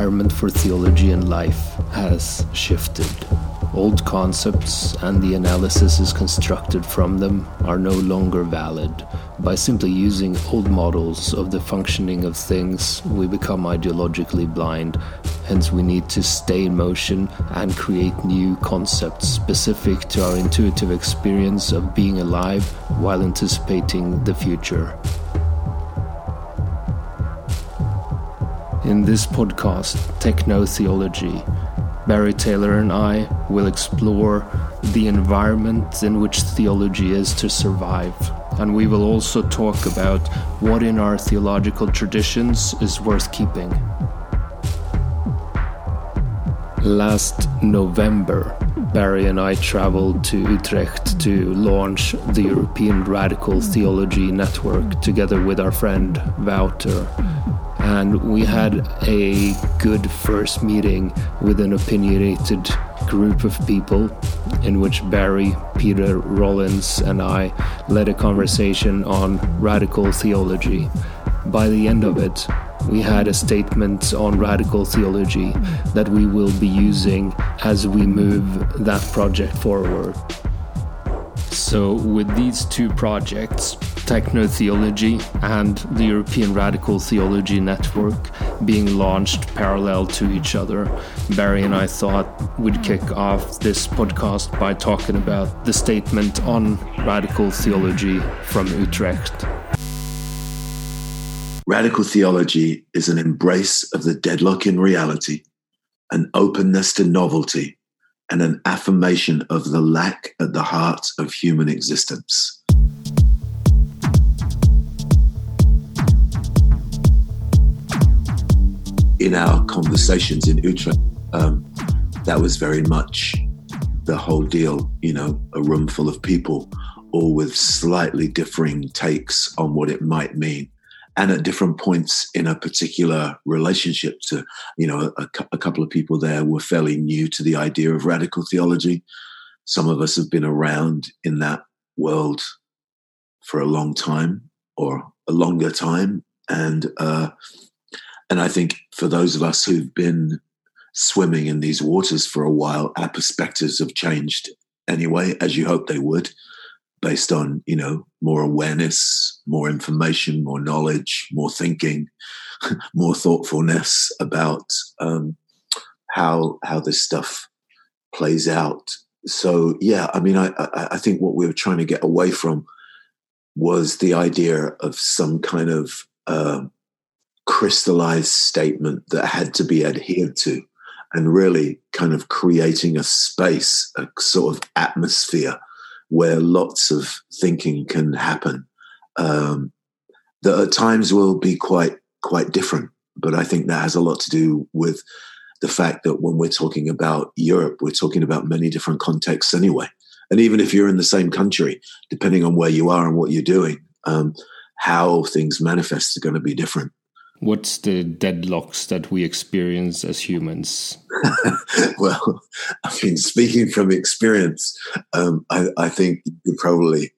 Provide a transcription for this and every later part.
environment for theology and life has shifted. Old concepts and the analyses constructed from them are no longer valid. By simply using old models of the functioning of things, we become ideologically blind. Hence, we need to stay in motion and create new concepts specific to our intuitive experience of being alive while anticipating the future. In this podcast, Techno Theology, Barry Taylor and I will explore the environment in which theology is to survive. And we will also talk about what in our theological traditions is worth keeping. Last November, Barry and I traveled to Utrecht to launch the European Radical Theology Network together with our friend Wouter and we had a good first meeting with an opinionated group of people in which Barry, Peter Rollins, and I led a conversation on radical theology. By the end of it, we had a statement on radical theology that we will be using as we move that project forward. So, with these two projects, Techno Theology and the European Radical Theology Network being launched parallel to each other, Barry and I thought we'd kick off this podcast by talking about the statement on radical theology from Utrecht. Radical theology is an embrace of the deadlock in reality, an openness to novelty, and an affirmation of the lack at the heart of human existence. in our conversations in Utrecht, um, that was very much the whole deal. You know, a room full of people, all with slightly differing takes on what it might mean, and at different points in a particular relationship. To you know, a, a couple of people there were fairly new to the idea of radical theology. Some of us have been around in that world for a long time or a longer time, and uh, and I think for those of us who've been swimming in these waters for a while, our perspectives have changed anyway, as you hope they would, based on, you know, more awareness, more information, more knowledge, more thinking, more thoughtfulness about um, how how this stuff plays out. So yeah, I mean, I, I think what we were trying to get away from was the idea of some kind of uh, crystallized statement that had to be adhered to and really kind of creating a space, a sort of atmosphere where lots of thinking can happen. Um, that at times will be quite quite different, but I think that has a lot to do with the fact that when we're talking about Europe, we're talking about many different contexts anyway. And even if you're in the same country, depending on where you are and what you're doing, um, how things manifest are going to be different. What's the deadlocks that we experience as humans? well, I mean, speaking from experience, um, I, I, think you could probably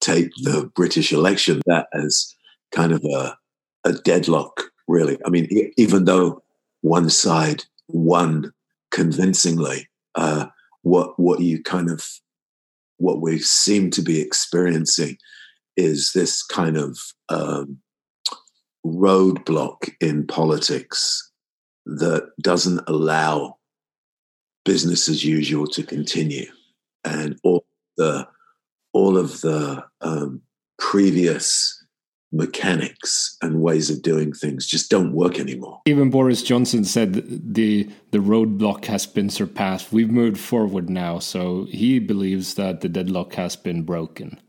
take the British election that as kind of a, a deadlock, really. I mean, even though one side won convincingly, uh, what what you kind of what we seem to be experiencing is this kind of um, roadblock in politics that doesn't allow business as usual to continue, and all the all of the um, previous mechanics and ways of doing things just don't work anymore. Even Boris Johnson said the the roadblock has been surpassed. We've moved forward now, so he believes that the deadlock has been broken.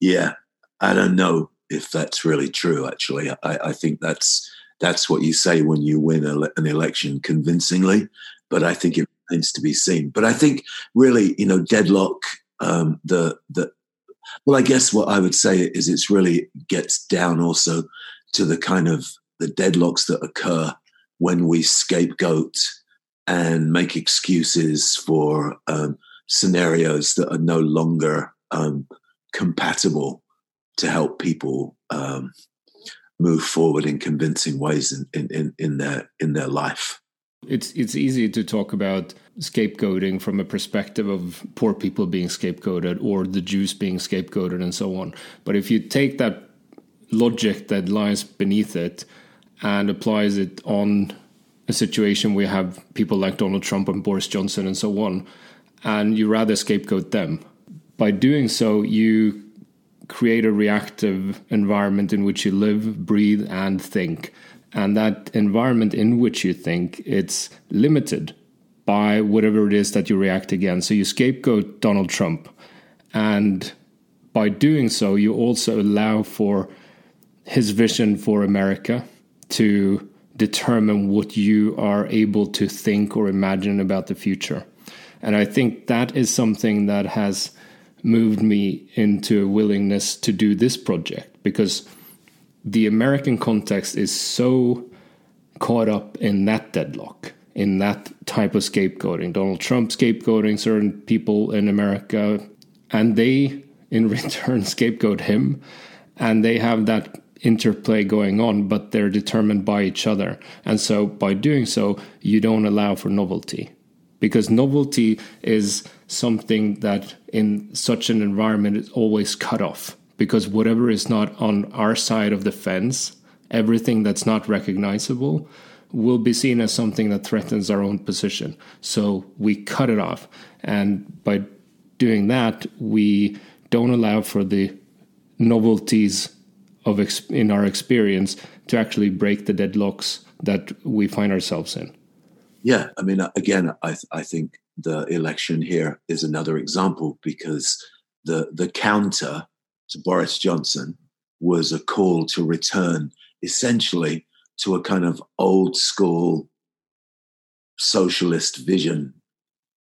Yeah, I don't know if that's really true. Actually, I, I think that's that's what you say when you win a, an election convincingly. But I think it remains to be seen. But I think really, you know, deadlock. Um, the the well, I guess what I would say is it's really gets down also to the kind of the deadlocks that occur when we scapegoat and make excuses for um, scenarios that are no longer um, compatible to help people um, move forward in convincing ways in, in, in, their in their life. It's it's easy to talk about scapegoating from a perspective of poor people being scapegoated or the Jews being scapegoated and so on. But if you take that logic that lies beneath it and applies it on a situation where you have people like Donald Trump and Boris Johnson and so on, and you rather scapegoat them. By doing so, you create a reactive environment in which you live, breathe, and think. And that environment in which you think, it's limited by whatever it is that you react against. So you scapegoat Donald Trump. And by doing so, you also allow for his vision for America to determine what you are able to think or imagine about the future. And I think that is something that has moved me into a willingness to do this project because the American context is so caught up in that deadlock, in that type of scapegoating. Donald Trump scapegoating certain people in America, and they in return scapegoat him, and they have that interplay going on, but they're determined by each other. And so by doing so, you don't allow for novelty. Because novelty is something that in such an environment is always cut off. Because whatever is not on our side of the fence, everything that's not recognizable, will be seen as something that threatens our own position. So we cut it off. And by doing that, we don't allow for the novelties of ex- in our experience to actually break the deadlocks that we find ourselves in. Yeah, I mean, again, I th- I think the election here is another example because the the counter to Boris Johnson was a call to return essentially to a kind of old school socialist vision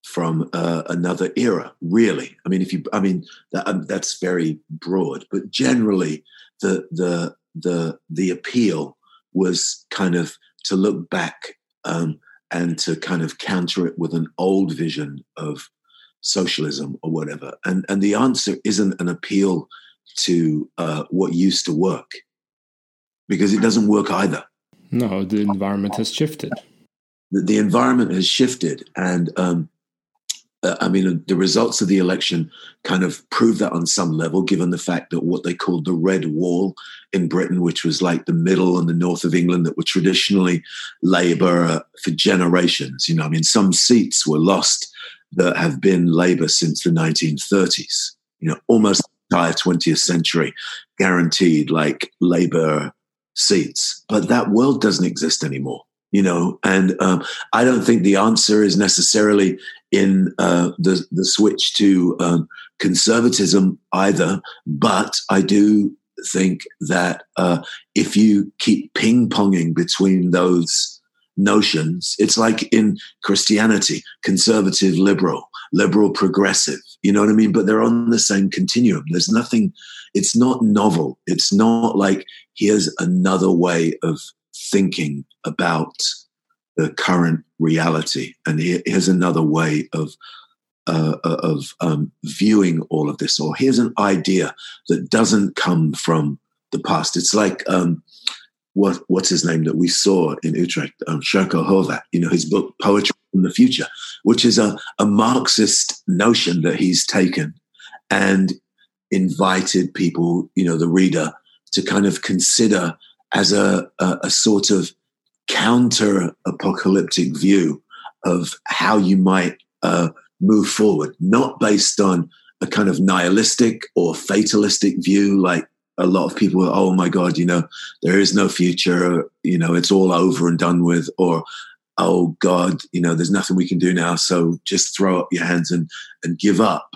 from uh, another era really. I mean if you i mean that, um, that's very broad but generally the the the the appeal was kind of to look back um, and to kind of counter it with an old vision of socialism or whatever. And and the answer isn't an appeal to uh, what used to work because it doesn't work either. No, the environment has shifted. The, the environment has shifted, and um, uh, I mean, the results of the election kind of prove that on some level, given the fact that what they called the Red Wall in Britain, which was like the middle and the north of England that were traditionally Labour uh, for generations. You know, I mean, some seats were lost that have been Labour since the 1930s. You know, almost the entire 20th century, guaranteed like Labour seats. But that world doesn't exist anymore you know and um, i don't think the answer is necessarily in uh, the the switch to um, conservatism either but i do think that uh, if you keep ping ponging between those notions it's like in christianity conservative liberal liberal progressive you know what i mean? But they're on the same continuum. There's nothing it's not novel. It's not like here's another way of thinking about the current reality. And here's another way of uh, of um, viewing all of this. Or here's an idea that doesn't come from the past. It's like um, what what's his name that we saw in Utrecht, um, Srećko Horvat. You know his book Poetry from the Future, which is a, a Marxist notion that he's taken and invited people, you know, the reader, to kind of consider as a, a, a sort of counter apocalyptic view of how you might uh, move forward, not based on a kind of nihilistic or fatalistic view like a lot of people are, oh my god you know there is no future you know it's all over and done with or oh god you know there's nothing we can do now so just throw up your hands and and give up.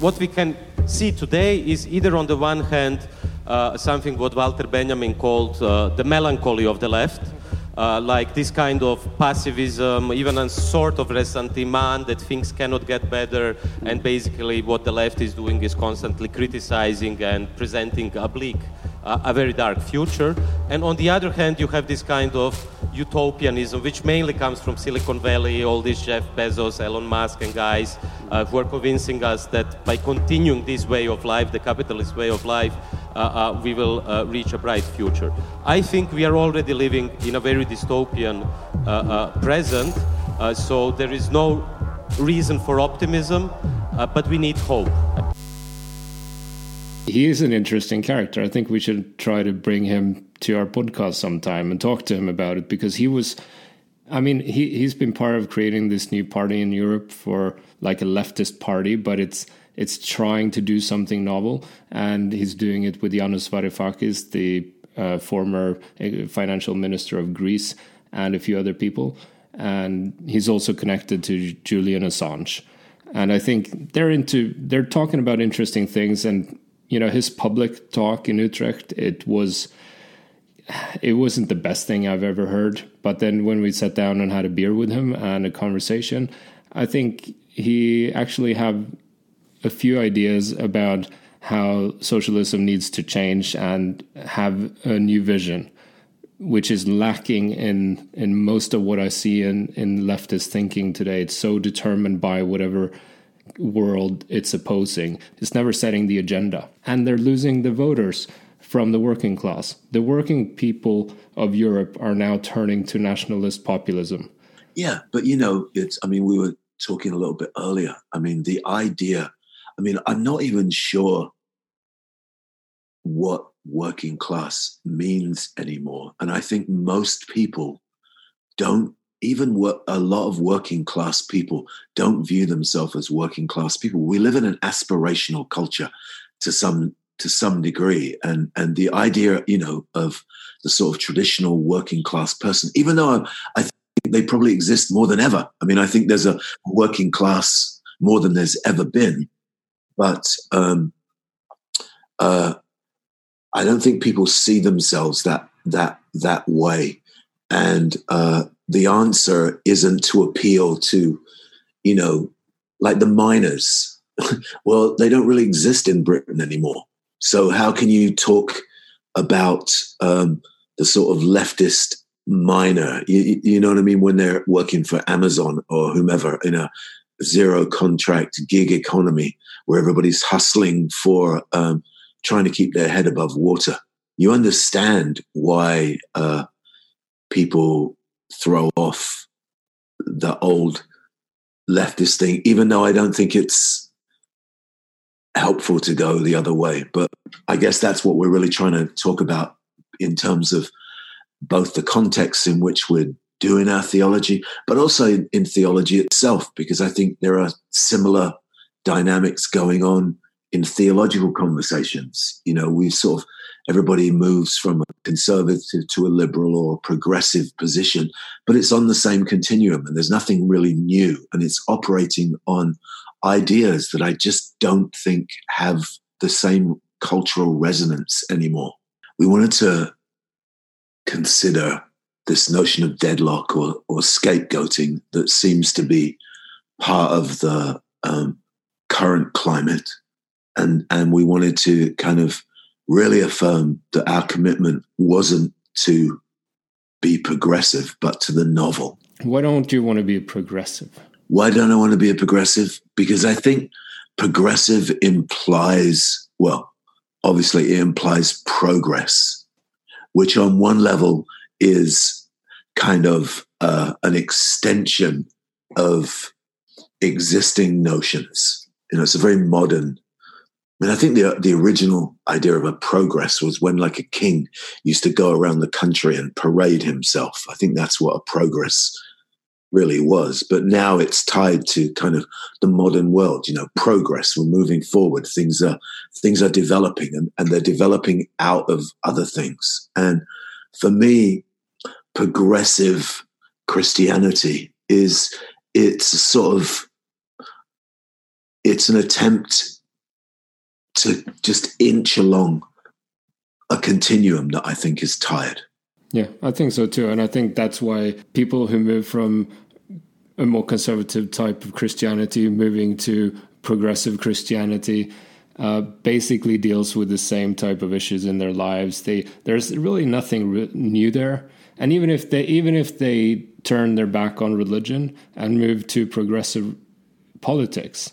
What we can see today is either on the one hand uh, something what Walter Benjamin called uh, the melancholy of the left. Uh, like this kind of passivism, even a sort of ressentiment that things cannot get better, and basically what the left is doing is constantly criticizing and presenting a bleak, uh, a very dark future. And on the other hand, you have this kind of utopianism, which mainly comes from Silicon Valley, all these Jeff Bezos, Elon Musk, and guys uh, who are convincing us that by continuing this way of life, the capitalist way of life, uh, uh we will uh, reach a bright future. I think we are already living in a very dystopian uh, present, so there is no reason for optimism, but we need hope. He is an interesting character. I think we should try to bring him to our podcast sometime and talk to him about it because he was I mean, he he's been part of creating this new party in Europe for like a leftist party, but it's it's trying to do something novel, and he's doing it with Yanis Varoufakis, the uh, former uh, financial minister of Greece, and a few other people. And he's also connected to Julian Assange, and I think they're into they're talking about interesting things. And you know, his public talk in Utrecht, it was it wasn't the best thing I've ever heard. But then when we sat down and had a beer with him and a conversation, I think he actually have a few ideas about how socialism needs to change and have a new vision, which is lacking in in most of what I see in in leftist thinking today. It's so determined by whatever world it's opposing. It's never setting the agenda, and they're losing the voters from the working class. The working people of Europe are now turning to nationalist populism. Yeah, but you know, it's, I mean, we were talking a little bit earlier. I mean, the idea, I mean, I'm not even sure what working class means anymore. And I think most people don't even work, a lot of working class people don't view themselves as working class people. We live in an aspirational culture to some to some degree. And and the idea you know of the sort of traditional working class person even though I, I think they probably exist more than ever. I mean i think there's a working class more than there's ever been. But um uh i don't think people see themselves that that that way. And uh the answer isn't to appeal to you know like the miners well they don't really exist in britain anymore so how can you talk about um, the sort of leftist miner? You, you, know what I mean? When they're working for Amazon or whomever in a zero contract gig economy where everybody's hustling for um, trying to keep their head above water. You understand why uh, people throw off the old leftist thing, even though I don't think it's helpful to go the other way. But I guess that's what we're really trying to talk about in terms of both the context in which we're doing our theology, but also in, in theology itself, because I think there are similar dynamics going on in theological conversations. You know, we sort of everybody moves from conservative to a liberal or progressive position, but it's on the same continuum and there's nothing really new and it's operating on ideas that I just don't think have the same cultural resonance anymore. We wanted to consider this notion of deadlock or, or scapegoating that seems to be part of the um, current climate. And, and we wanted to kind of really affirm that our commitment wasn't to be progressive, but to the novel. Why don't you want to be a progressive? Why don't I want to be a progressive? Because I think progressive implies, well, obviously it implies progress, which on one level is kind of uh, an extension of existing notions. You know, it's a very modern. I mean, I think the the original idea of a progress was when, like, a king used to go around the country and parade himself. I think that's what a progress really was. But now it's tied to kind of the modern world, you know, progress. We're moving forward. Things are things are developing and, and they're developing out of other things. And for me, progressive Christianity is it's sort of it's an attempt to just inch along a continuum that I think is tired. Yeah, I think so too. And I think that's why people who move from a more conservative type of Christianity moving to progressive Christianity uh, basically deals with the same type of issues in their lives. They there's really nothing re- new there, and even if they even if they turn their back on religion and move to progressive politics,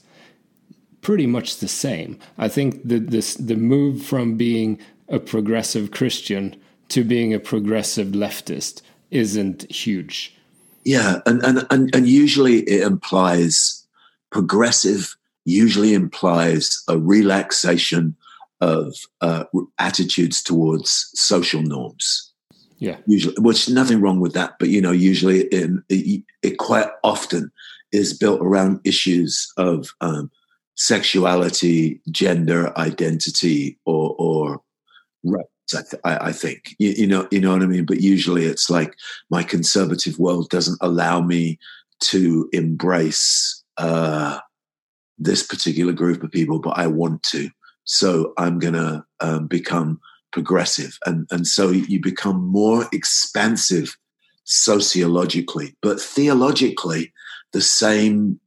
pretty much the same. I think the this the move from being a progressive Christian to being a progressive leftist isn't huge. Yeah, and and and, and usually it implies progressive. Usually implies a relaxation of uh, attitudes towards social norms. Yeah, usually, which nothing wrong with that, but you know, usually in, it, it quite often is built around issues of um, sexuality, gender identity, or or right. I, th- I, think you, you, know you know what I mean. But usually, it's like my conservative world doesn't allow me to embrace uh, this particular group of people, but I want to. So I'm gonna um, become progressive, and and so you become more expansive sociologically, but theologically, the same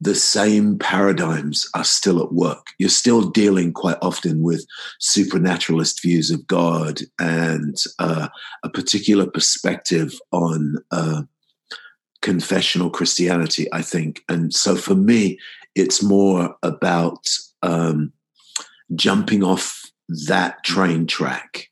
the same paradigms are still at work. You're still dealing quite often with supernaturalist views of God and uh, a particular perspective on uh, confessional Christianity, I think. And so for me, it's more about um, jumping off that train track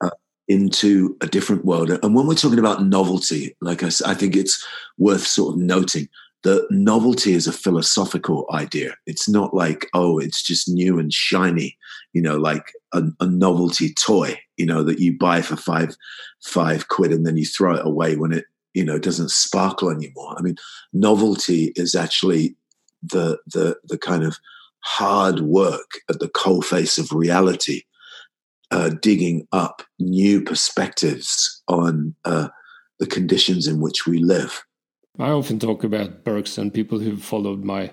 uh, into a different world. And when we're talking about novelty, like I, I think it's worth sort of noting the novelty is a philosophical idea. It's not like, oh, it's just new and shiny, you know, like a, a, novelty toy, you know, that you buy for five five quid and then you throw it away when it, you know, doesn't sparkle anymore. I mean, novelty is actually the the the kind of hard work at the coalface of reality, uh, digging up new perspectives on uh, the conditions in which we live. I often talk about Bergson. People who've followed my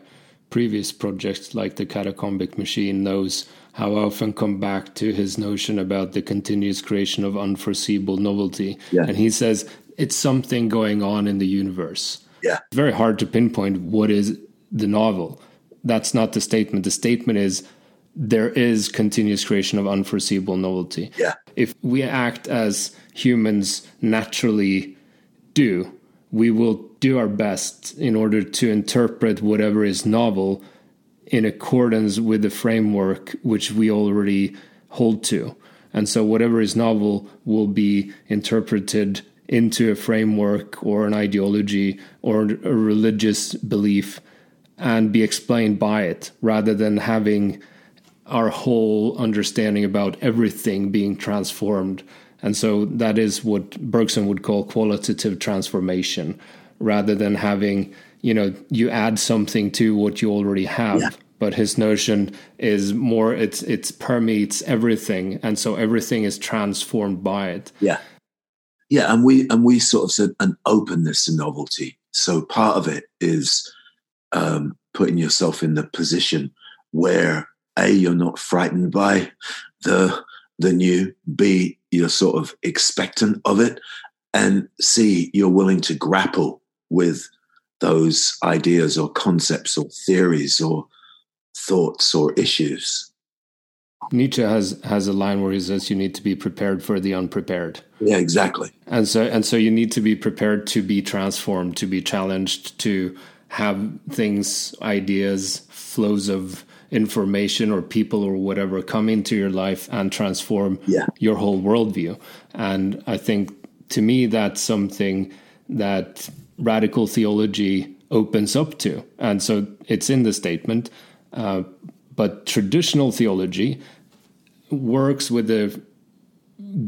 previous projects, like the Catacombic Machine, knows how I often come back to his notion about the continuous creation of unforeseeable novelty. Yeah. And he says it's something going on in the universe. Yeah. It's very hard to pinpoint what is the novel. That's not the statement. The statement is there is continuous creation of unforeseeable novelty. Yeah. If we act as humans naturally do, we will do our best in order to interpret whatever is novel in accordance with the framework which we already hold to. And so, whatever is novel will be interpreted into a framework or an ideology or a religious belief and be explained by it rather than having our whole understanding about everything being transformed. And so, that is what Bergson would call qualitative transformation rather than having you know you add something to what you already have. Yeah. but his notion is more it's it's permeates everything and so everything is transformed by it. Yeah. Yeah and we and we sort of said an openness to novelty. So part of it is um, putting yourself in the position where a you're not frightened by the the new b you're sort of expectant of it and c you're willing to grapple with those ideas or concepts or theories or thoughts or issues. Nietzsche has has a line where he says you need to be prepared for the unprepared. Yeah, exactly. And so and so you need to be prepared to be transformed, to be challenged, to have things, ideas, flows of information or people or whatever come into your life and transform yeah. your whole worldview. And I think to me that's something that radical theology opens up to. And so it's in the statement. Uh, but traditional theology works with a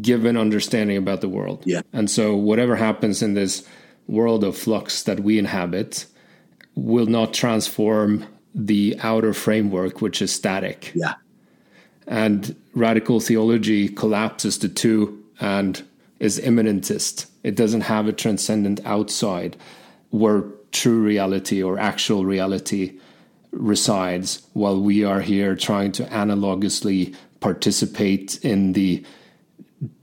given understanding about the world. Yeah. And so whatever happens in this world of flux that we inhabit will not transform the outer framework, which is static. Yeah. And radical theology collapses the two and is immanentist. It doesn't have a transcendent outside where true reality or actual reality resides, while we are here trying to analogously participate in the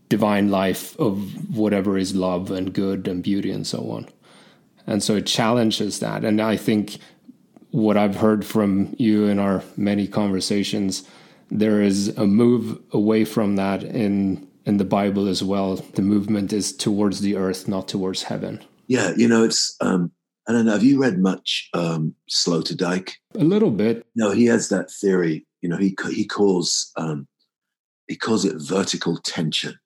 divine life of whatever is love and good and beauty and so on. And so it challenges that. And I think what I've heard from you in our many conversations, there is a move away from that in in the Bible as well. The movement is towards the earth, not towards heaven. Yeah, you know, it's um, I don't know. Have you read much um, Sloterdijk? A little bit. No, he has that theory. You know, he he calls um, he calls it vertical tension,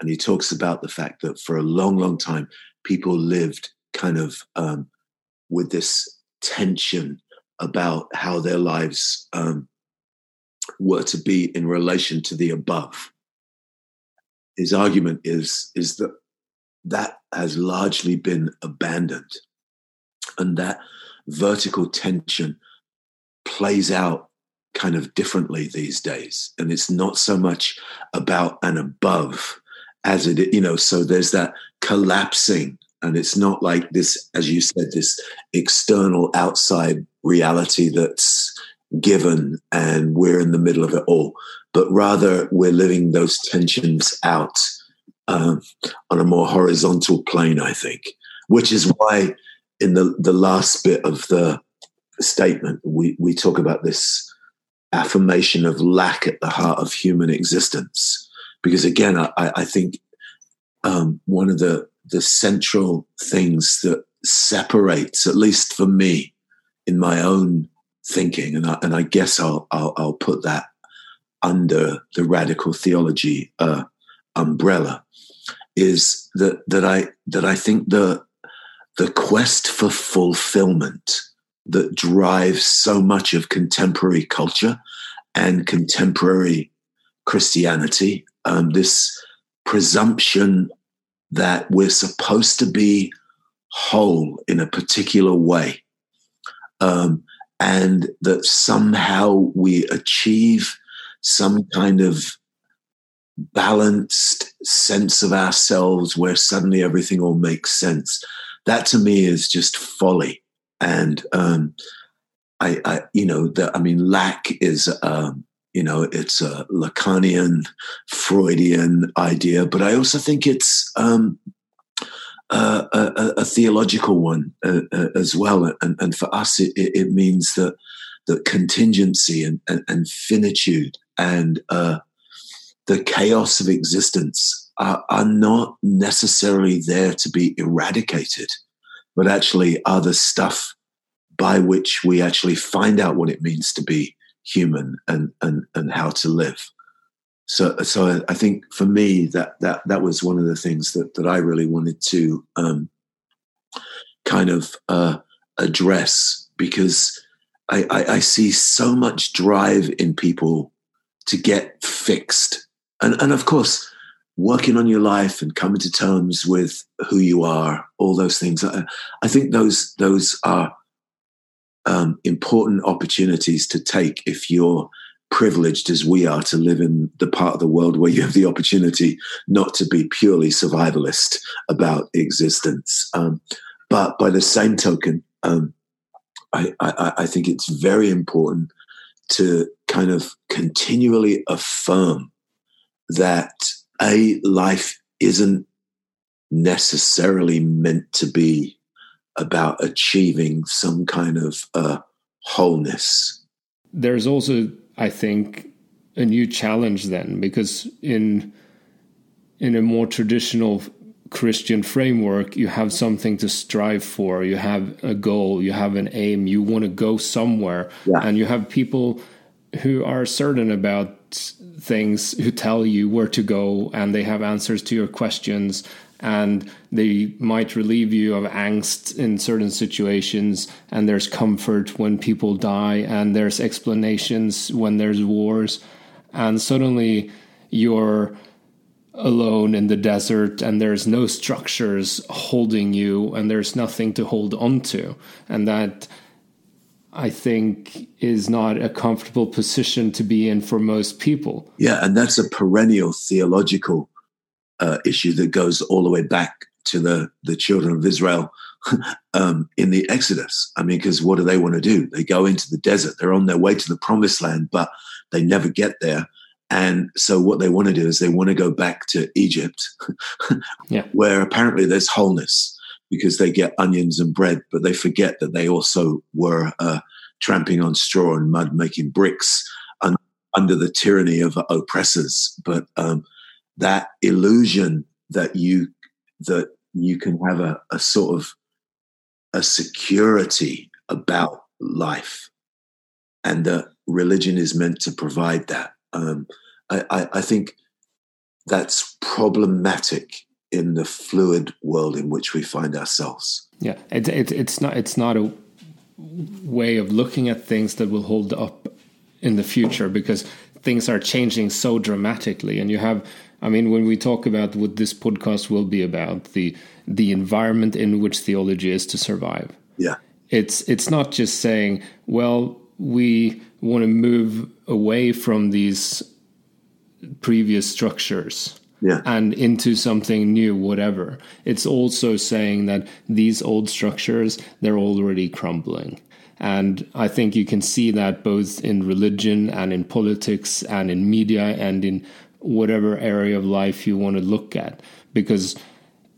and he talks about the fact that for a long, long time, people lived kind of um, with this tension about how their lives um, were to be in relation to the above. His argument is is that that has largely been abandoned and that vertical tension plays out kind of differently these days and it's not so much about an above as it you know so there's that collapsing and it's not like this as you said this external outside reality that's given and we're in the middle of it all but rather we're living those tensions out um, on a more horizontal plane i think which is why in the, the last bit of the statement, we, we talk about this affirmation of lack at the heart of human existence. Because again, I, I think um, one of the, the central things that separates, at least for me, in my own thinking, and I, and I guess I'll, I'll, I'll put that under the radical theology uh, umbrella, is that that I that I think the the quest for fulfillment that drives so much of contemporary culture and contemporary Christianity. Um, this presumption that we're supposed to be whole in a particular way, um, and that somehow we achieve some kind of balanced sense of ourselves where suddenly everything all makes sense that to me is just folly. And um, I, I, you know, the, I mean, lack is, um, you know, it's a Lacanian, Freudian idea, but I also think it's um, a, a, a, theological one uh, uh, as well. And, and for us, it, it, means that that contingency and, and, and finitude and uh, the chaos of existence are, are not necessarily there to be eradicated, but actually are the stuff by which we actually find out what it means to be human and and and how to live. So so I think for me that that that was one of the things that that I really wanted to um, kind of uh, address because I, I, I see so much drive in people to get fixed, and and of course working on your life and coming to terms with who you are, all those things. I, I think those those are um, important opportunities to take if you're privileged as we are to live in the part of the world where you have the opportunity not to be purely survivalist about existence. Um, but by the same token, um, I, I, I think it's very important to kind of continually affirm that a life isn't necessarily meant to be about achieving some kind of uh, wholeness. There's also, I think, a new challenge then, because in in a more traditional Christian framework, you have something to strive for, you have a goal, you have an aim, you want to go somewhere, yeah. and you have people who are certain about things who tell you where to go and they have answers to your questions and they might relieve you of angst in certain situations and there's comfort when people die and there's explanations when there's wars and suddenly you're alone in the desert and there's no structures holding you and there's nothing to hold on to and that I think is not a comfortable position to be in for most people. Yeah, and that's a perennial theological uh, issue that goes all the way back to the the children of Israel um, in the Exodus. I mean, because what do they want to do? They go into the desert. They're on their way to the promised land, but they never get there. And so, what they want to do is they want to go back to Egypt, yeah. where apparently there's wholeness because they get onions and bread, but they forget that they also were uh, tramping on straw and mud, making bricks un- under the tyranny of oppressors. But um, that illusion that you that you can have a, a sort of a security about life, and that religion is meant to provide that. Um, I, I, I think that's problematic in the fluid world in which we find ourselves. Yeah, it, it, it's not it's not a way of looking at things that will hold up in the future because things are changing so dramatically, and you have. I mean, when we talk about what this podcast will be about, the the environment in which theology is to survive. Yeah, it's it's not just saying, well, we want to move away from these previous structures yeah. and into something new whatever it's also saying that these old structures they're already crumbling and i think you can see that both in religion and in politics and in media and in whatever area of life you want to look at because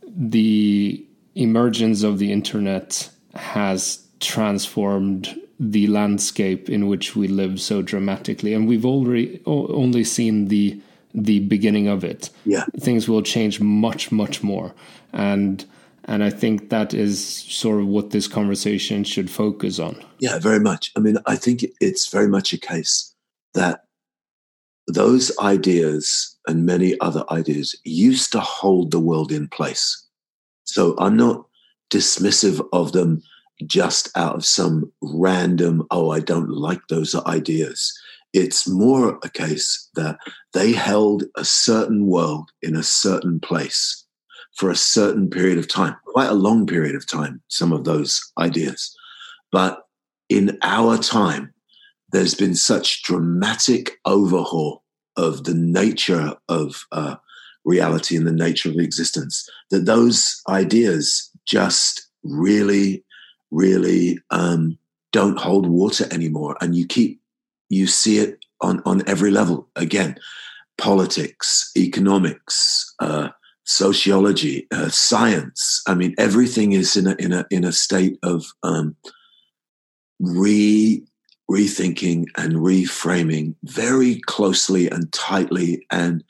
the emergence of the internet has transformed the landscape in which we live so dramatically and we've already only seen the the beginning of it. Yeah. Things will change much much more and and i think that is sort of what this conversation should focus on. Yeah very much. I mean i think it's very much a case that those ideas and many other ideas used to hold the world in place so i'm not dismissive of them just out of some random, oh, I don't like those ideas. It's more a case that they held a certain world in a certain place for a certain period of time, quite a long period of time, some of those ideas. But in our time, there's been such dramatic overhaul of the nature of uh, reality and the nature of existence that those ideas just really really um, don't hold water anymore. And you keep, you see it on, on every level. Again, politics, economics, uh, sociology, uh, science. I mean, everything is in a, in a, in a state of um, re, rethinking and reframing very closely and tightly and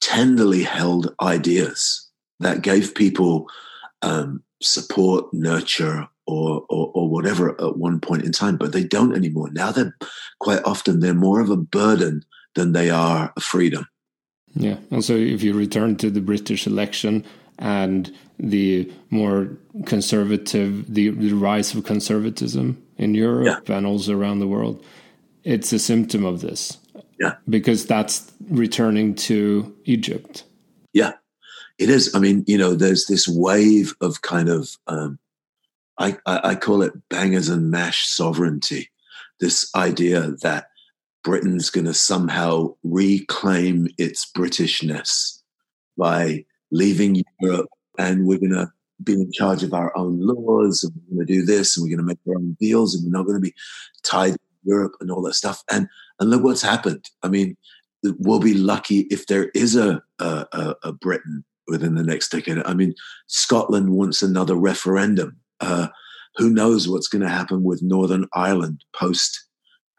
tenderly held ideas that gave people um, support, nurture, or, or, or whatever at one point in time, but they don't anymore. Now they're quite often they're more of a burden than they are a freedom. Yeah, and so if you return to the British election and the more conservative, the, the rise of conservatism in Europe yeah. and also around the world, it's a symptom of this. Yeah, because that's returning to Egypt. Yeah, it is. I mean, you know, there's this wave of kind of, um, I, I, I call it bangers and mash sovereignty. This idea that Britain's going to somehow reclaim its Britishness by leaving Europe and we're going to be in charge of our own laws and we're going to do this and we're going to make our own deals and we're not going to be tied to Europe and all that stuff. And, and look what's happened. I mean, we'll be lucky if there is a, a, a Britain within the next decade. I mean, Scotland wants another referendum. Uh, who knows what's going to happen with Northern Ireland post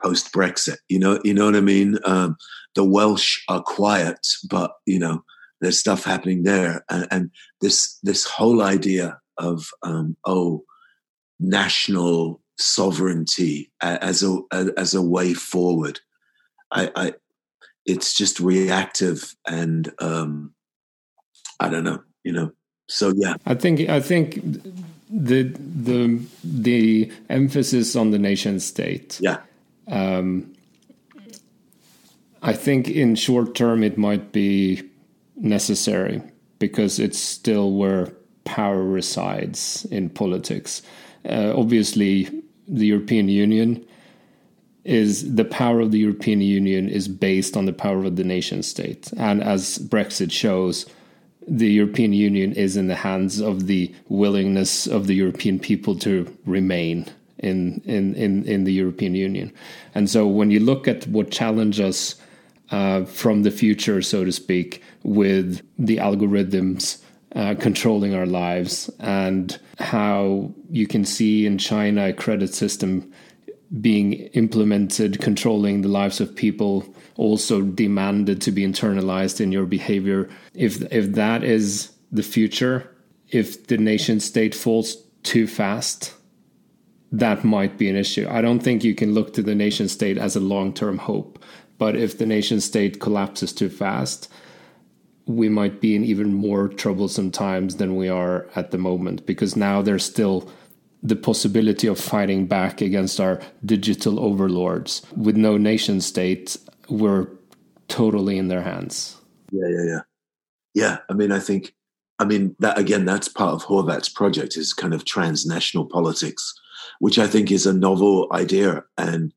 post Brexit? You know, you know what I mean. Um, the Welsh are quiet, but you know, there's stuff happening there, and, and this this whole idea of um, oh, national sovereignty as a as a way forward. I, I it's just reactive and um, I don't know, you know. So yeah, I think I think the the the emphasis on the nation state. Yeah. Um, I think in short term it might be necessary because it's still where power resides in politics. Uh, obviously, the European Union is the power of the European Union is based on the power of the nation state, and as Brexit shows the European Union is in the hands of the willingness of the European people to remain in in in, in the European Union. And so when you look at what challenges uh, from the future, so to speak, with the algorithms uh, controlling our lives and how you can see in China a credit system being implemented, controlling the lives of people also demanded to be internalized in your behavior if if that is the future if the nation state falls too fast, that might be an issue. I don't think you can look to the nation state as a long term hope. But if the nation state collapses too fast, we might be in even more troublesome times than we are at the moment because now there's still the possibility of fighting back against our digital overlords. With no nation state, we're totally in their hands. Yeah, yeah, yeah. Yeah, I mean, I think, I mean, that again, that's part of Horvat's project is kind of transnational politics, which I think is a novel idea. And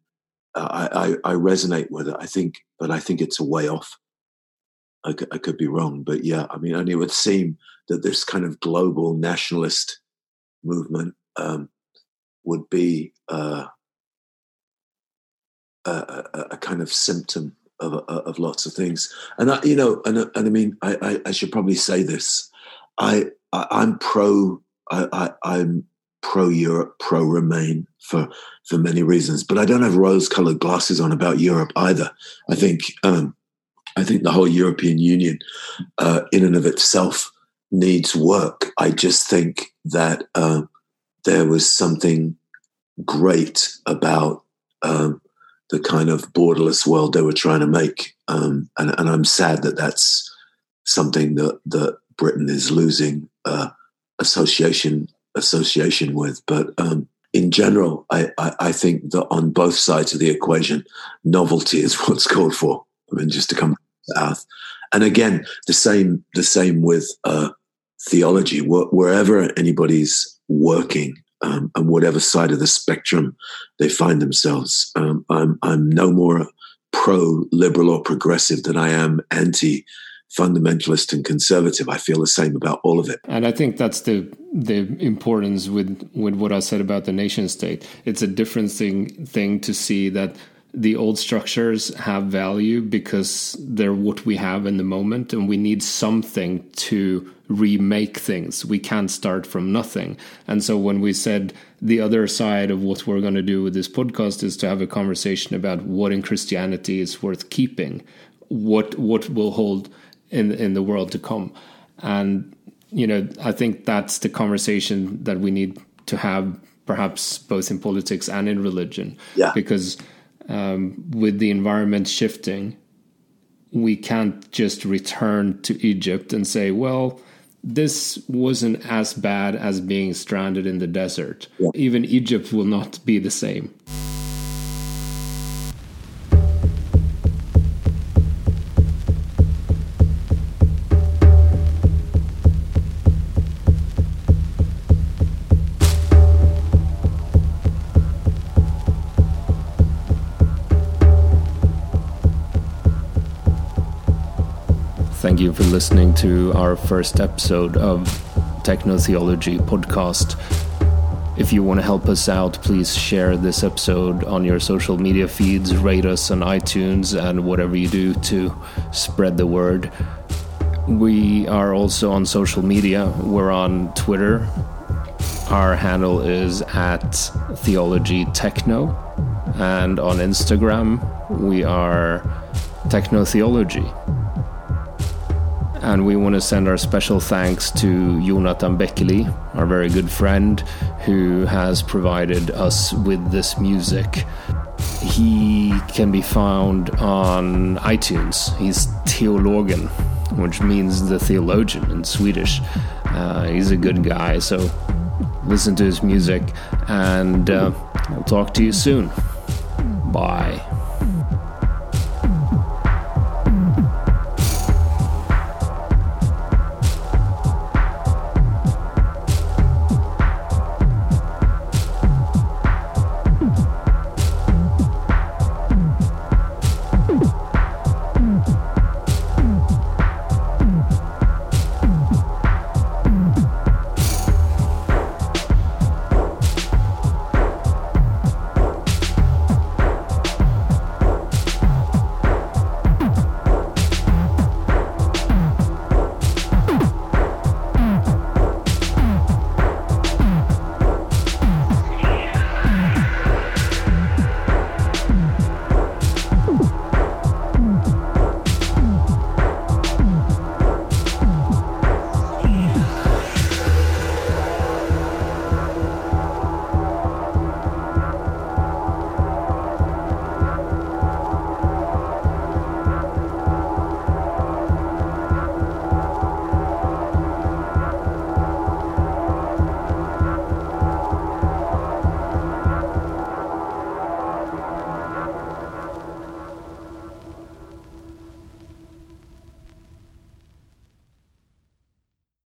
I, I, resonate with it. I think, but I think it's a way off. I could, I could be wrong, but yeah, I mean, and it would seem that this kind of global nationalist movement um, would be uh, a, a, a, kind of symptom of, of lots of things. And I, you know, and, and I mean, I, I, I should probably say this. I, I am pro. I, I, am pro Europe, pro Remain for for many reasons. But I don't have rose colored glasses on about Europe either. I think um, I think the whole European Union, uh, in and of itself, needs work. I just think that uh, there was something great about um, the kind of borderless world they were trying to make, um, and, and, I'm sad that that's something that that Britain is losing uh, association association with. But um, in general, I, I, I think that on both sides of the equation, novelty is what's called for. I mean, just to come south. And again, the same the same with uh, theology. wherever anybody's working um, and whatever side of the spectrum they find themselves, um, I'm I'm no more pro liberal or progressive than I am anti fundamentalist and conservative. I feel the same about all of it. And I think that's the the importance with with what I said about the nation state. It's a different thing thing to see that the old structures have value because they're what we have in the moment and we need something to remake things. We can't start from nothing. And so when we said the other side of what we're going to do with this podcast is to have a conversation about what in christianity is worth keeping what what will hold in in the world to come. And you know i think that's the conversation that we need to have perhaps both in politics and in religion yeah because um, with the environment shifting, we can't just return to Egypt and say, well, this wasn't as bad as being stranded in the desert. Yeah. Even Egypt will not be the same. Listening to our first episode of Techno Theology podcast. If you want to help us out, please share this episode on your social media feeds, rate us on iTunes, and whatever you do to spread the word. We are also on social media. We're on Twitter. Our handle is at Theology Techno. And on Instagram, we are Techno Theology. And we want to send our special thanks to Jonathan Beckeli, our very good friend, who has provided us with this music. He can be found on iTunes. He's Theologen, which means the theologian in Swedish. Uh, he's a good guy, so listen to his music, and uh, I'll talk to you soon. Bye.